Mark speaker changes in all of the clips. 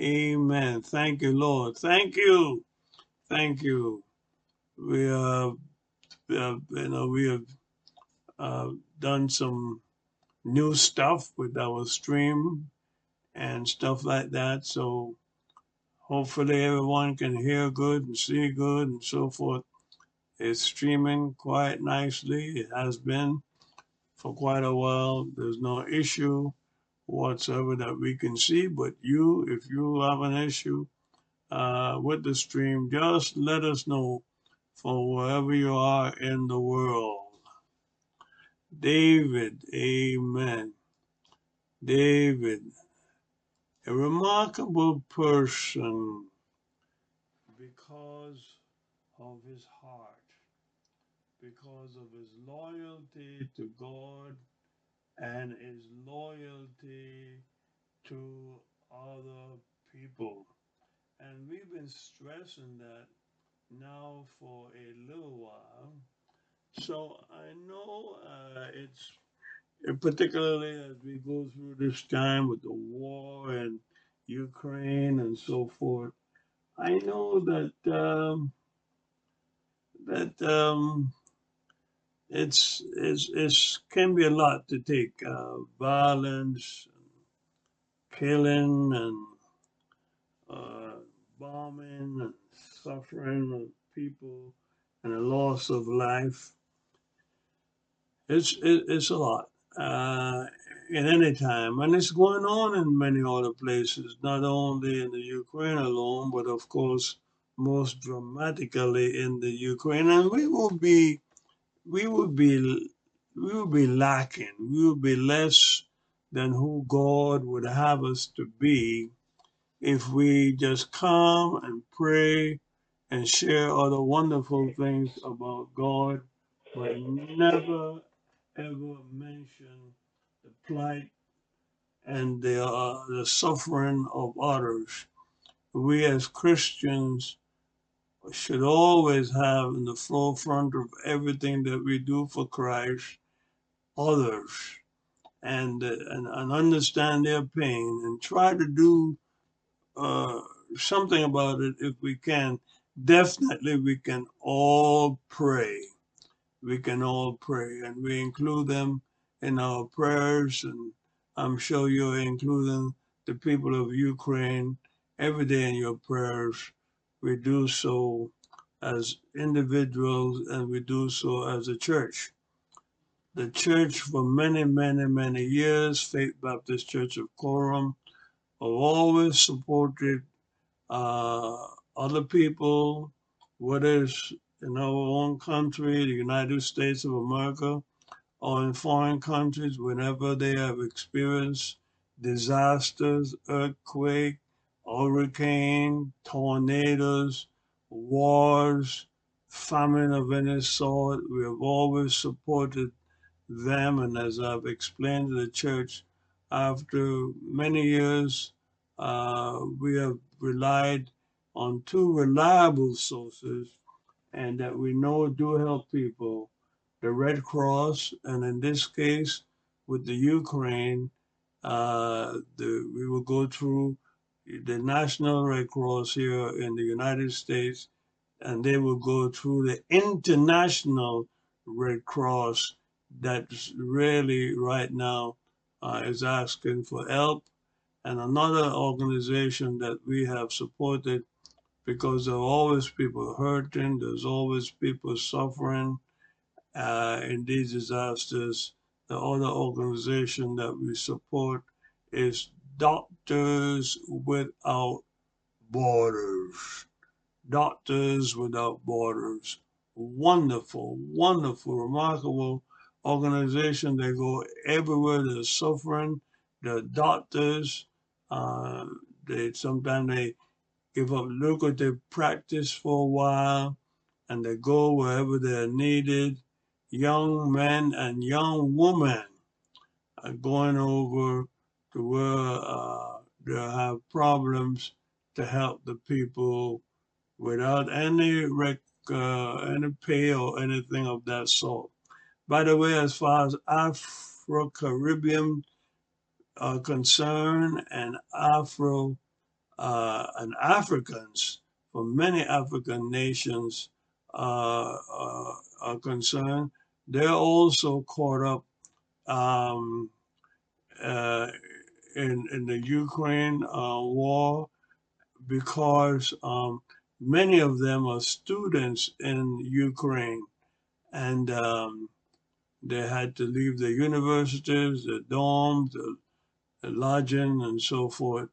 Speaker 1: Amen. Thank you, Lord. Thank you. Thank you. We uh, uh you know we have uh, done some new stuff with our stream and stuff like that. So hopefully everyone can hear good and see good and so forth. It's streaming quite nicely. It has been for quite a while. There's no issue whatsoever that we can see. But you, if you have an issue uh, with the stream, just let us know for wherever you are in the world. David, amen. David, a remarkable person because of his heart, because of his loyalty to God and his loyalty to other people. And we've been stressing that now for a little while. So I know uh, it's particularly as we go through this time with the war and Ukraine and so forth. I know that um, that um, it's it's it's can be a lot to take uh, violence, killing, and uh, bombing, and suffering of people, and the loss of life. It's it, it's a lot uh, at any time, and it's going on in many other places, not only in the Ukraine alone, but of course most dramatically in the Ukraine, and we will be we would be we would be lacking. We would be less than who God would have us to be if we just come and pray and share all the wonderful things about God, but never ever mention the plight and the, uh, the suffering of others. We as Christians should always have in the forefront of everything that we do for Christ others and and, and understand their pain and try to do uh, something about it if we can. Definitely, we can all pray. We can all pray, and we include them in our prayers. And I'm sure you're including the people of Ukraine every day in your prayers we do so as individuals and we do so as a church. The church for many, many, many years, Faith Baptist Church of Coram, have always supported uh, other people, whether it's in our own country, the United States of America, or in foreign countries, whenever they have experienced disasters, earthquake, hurricane, tornadoes, wars, famine of any sort. We have always supported them, and as I've explained to the church, after many years, uh, we have relied on two reliable sources and that we know do help people the Red Cross, and in this case, with the Ukraine, uh, the, we will go through the National Red Cross here in the United States, and they will go through the International Red Cross that's really right now uh, is asking for help. And another organization that we have supported because there are always people hurting, there's always people suffering uh, in these disasters. The other organization that we support is Doctors Without Borders. Doctors Without Borders. Wonderful, wonderful, remarkable organization. They go everywhere. They're suffering. The doctors, uh, they sometimes they give up lucrative practice for a while, and they go wherever they're needed. Young men and young women are going over to where uh, they have problems to help the people without any rec, uh, any pay or anything of that sort. By the way, as far as Afro Caribbean are concerned and Afro uh, and Africans, for many African nations uh, uh, are concerned, they're also caught up um, uh, in in the Ukraine uh, war because um, many of them are students in Ukraine, and um, they had to leave the universities, the dorms, the, the lodging, and so forth.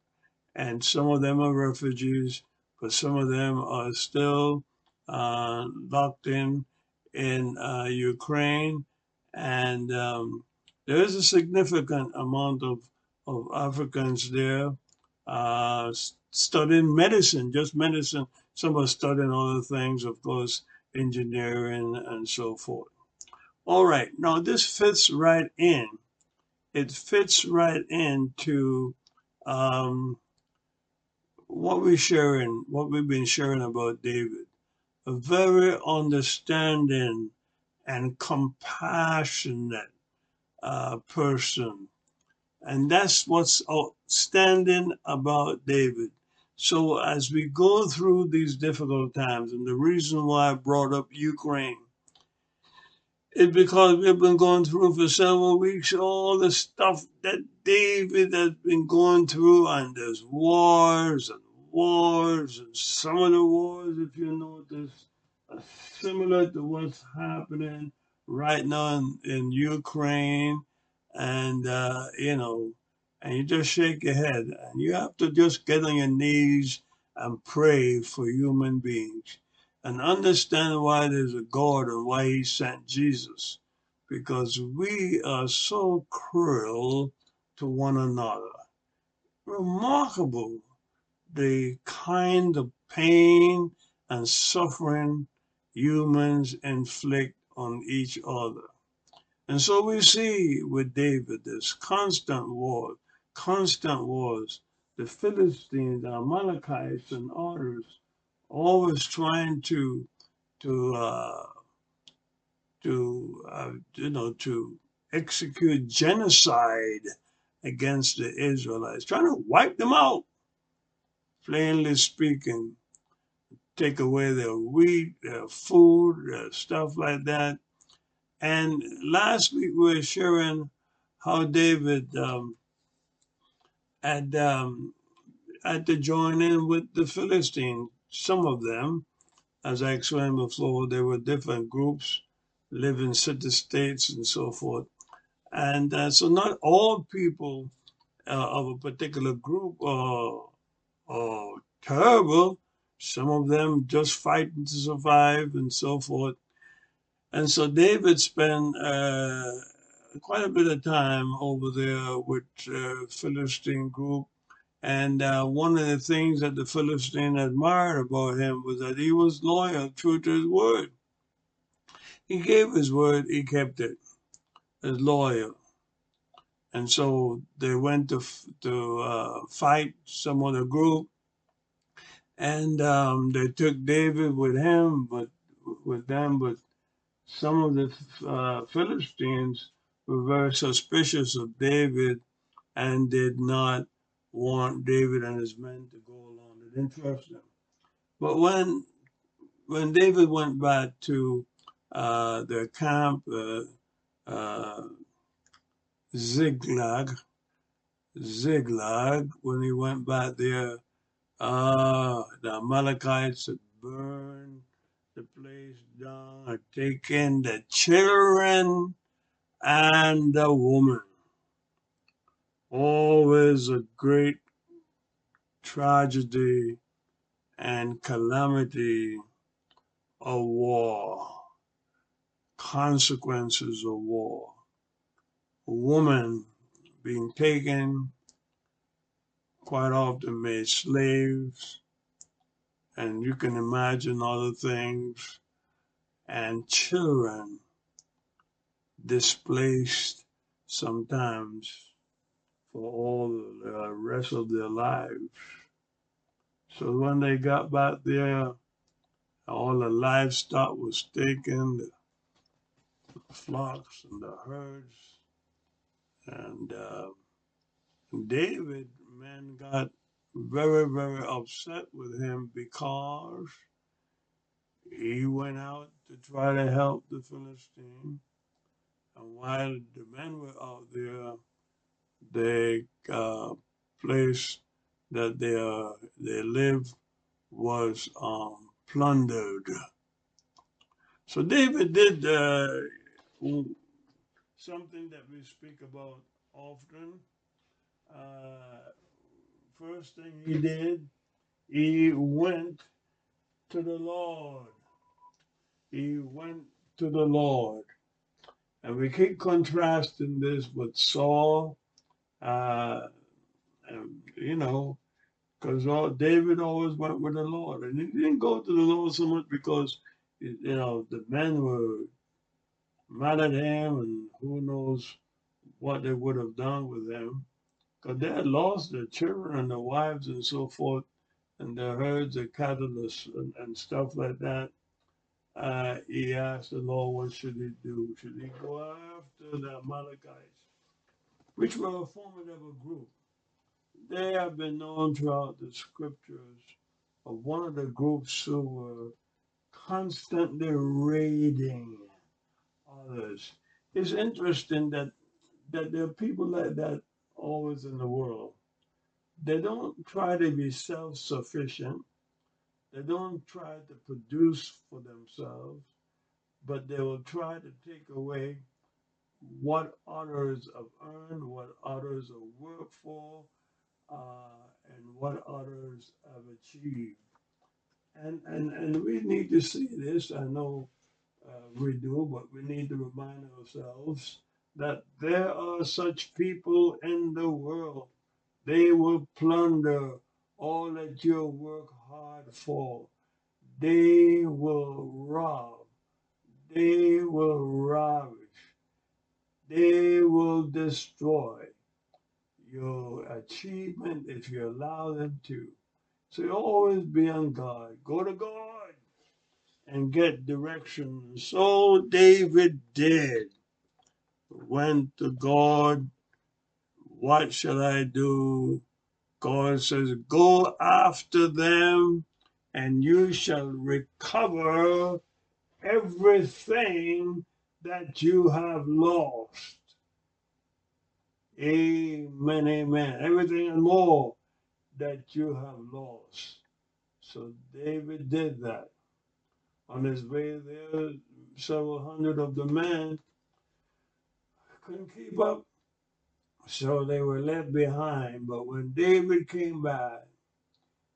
Speaker 1: And some of them are refugees, but some of them are still uh, locked in in uh, Ukraine. And um, there is a significant amount of, of Africans there uh, studying medicine, just medicine. Some are studying other things, of course, engineering and so forth. All right, now this fits right in. It fits right into um, what we're sharing, what we've been sharing about David. A very understanding and compassionate uh, person. And that's what's outstanding about David. So as we go through these difficult times, and the reason why I brought up Ukraine is because we've been going through for several weeks all the stuff that David has been going through, and there's wars and wars, and some of the wars, if you notice, are similar to what's happening right now in, in Ukraine, and uh, you know, and you just shake your head, and you have to just get on your knees and pray for human beings and understand why there's a God and why he sent Jesus. Because we are so cruel to one another. Remarkable the kind of pain and suffering humans inflict on each other. And so we see with David this constant war, constant wars, the Philistines, the Amalekites, and others always trying to to uh, to uh, you know to execute genocide against the Israelites, trying to wipe them out. Plainly speaking, take away their wheat, their food, their stuff like that. And last week we were sharing how David um, had um, had to join in with the Philistines some of them, as I explained before, there were different groups, living city states and so forth. And uh, so not all people uh, of a particular group are, are terrible. Some of them just fighting to survive and so forth. And so David spent uh, quite a bit of time over there with uh, Philistine group and uh, one of the things that the Philistine admired about him was that he was loyal, true to his word. He gave his word, he kept it. As loyal. And so they went to to uh, fight some other group, and um, they took David with him, but with them. But some of the uh, Philistines were very suspicious of David and did not want David and his men to go along. They didn't trust them. But when when David went back to uh, their camp, uh, uh, Ziklag, Ziklag, when he went back there, uh, the Amalekites had burned the place down, taken the children and the woman always a great tragedy and calamity of war, consequences of war. A woman being taken, quite often made slaves, and you can imagine other things, and children displaced sometimes for all the rest of their lives. So when they got back there, all the livestock was taken, the flocks and the herds. And uh, David, man, got very, very upset with him because he went out to try to help the Philistine. And while the men were out there, the uh, place that they, uh, they lived was um, plundered. So David did uh, something that we speak about often. Uh, first thing he did, he went to the Lord. He went to the Lord. And we keep contrasting this with Saul, uh, you know, because David always went with the Lord. And he didn't go to the Lord so much because, you know, the men were mad at him and who knows what they would have done with him. Because they had lost their children and their wives and so forth, and their herds and cattle and, and stuff like that. Uh, he asked the Lord, what should he do? Should he go after the Amalekites, which were a formidable group? They have been known throughout the scriptures of one of the groups who were constantly raiding others. It's interesting that that there are people like that always in the world. They don't try to be self sufficient, they don't try to produce for themselves, but they will try to take away what others have earned, what others have worked for, uh, and what others have achieved. And, and, and we need to see this. I know uh, we do, but we need to remind ourselves that there are such people in the world. They will plunder all that you work hard for. They will rob. They will ravage. They will destroy your achievement if you allow them to. So always be on guard. Go to God and get direction. So David did went to God, What shall I do? God says, Go after them, and you shall recover everything that you have lost. Amen, amen. Everything and more that you have lost. So David did that. On his way there, several hundred of the men couldn't keep up. So they were left behind. But when David came back,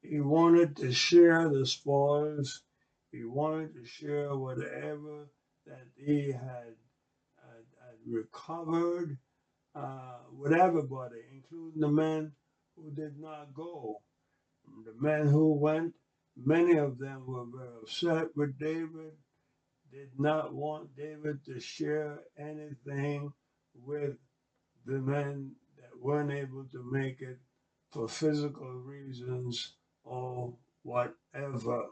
Speaker 1: he wanted to share the spoils. He wanted to share whatever that he had, had, had recovered uh, with everybody, including the men who did not go. The men who went, many of them were very upset with David, did not want David to share anything with the men that weren't able to make it for physical reasons or whatever.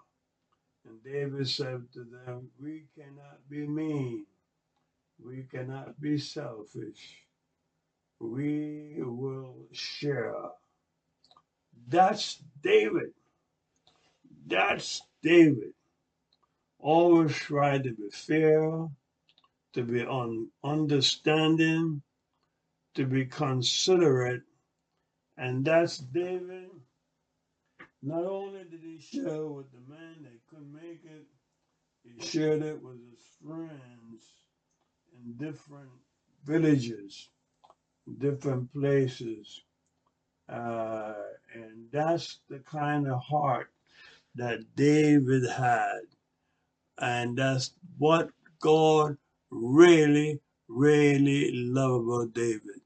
Speaker 1: And David said to them, We cannot be mean. We cannot be selfish. We will share. That's David. That's David. Always try to be fair, to be on understanding, to be considerate. And that's David. Not only did he share with the man that couldn't make it, he shared it with his friends in different villages, different places. Uh, and that's the kind of heart that David had. And that's what God really, really love about David.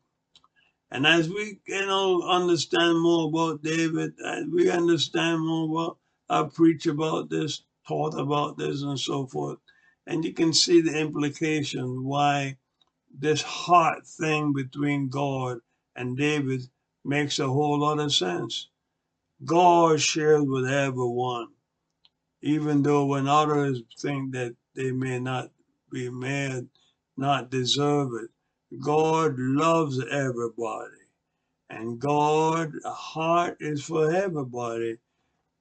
Speaker 1: And as we, you know, understand more about David, as we understand more about, I preach about this, taught about this, and so forth, and you can see the implication why this heart thing between God and David makes a whole lot of sense. God shares with everyone, even though when others think that they may not we may not deserve it. God loves everybody. And God' heart is for everybody,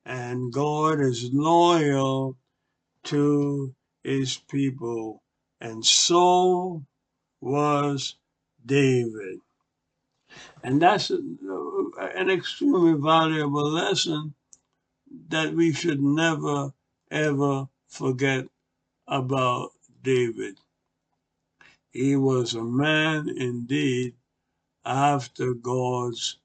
Speaker 1: and God is loyal to his people. And so was David. And that's an extremely valuable lesson that we should never, ever forget about David. He was a man indeed after God's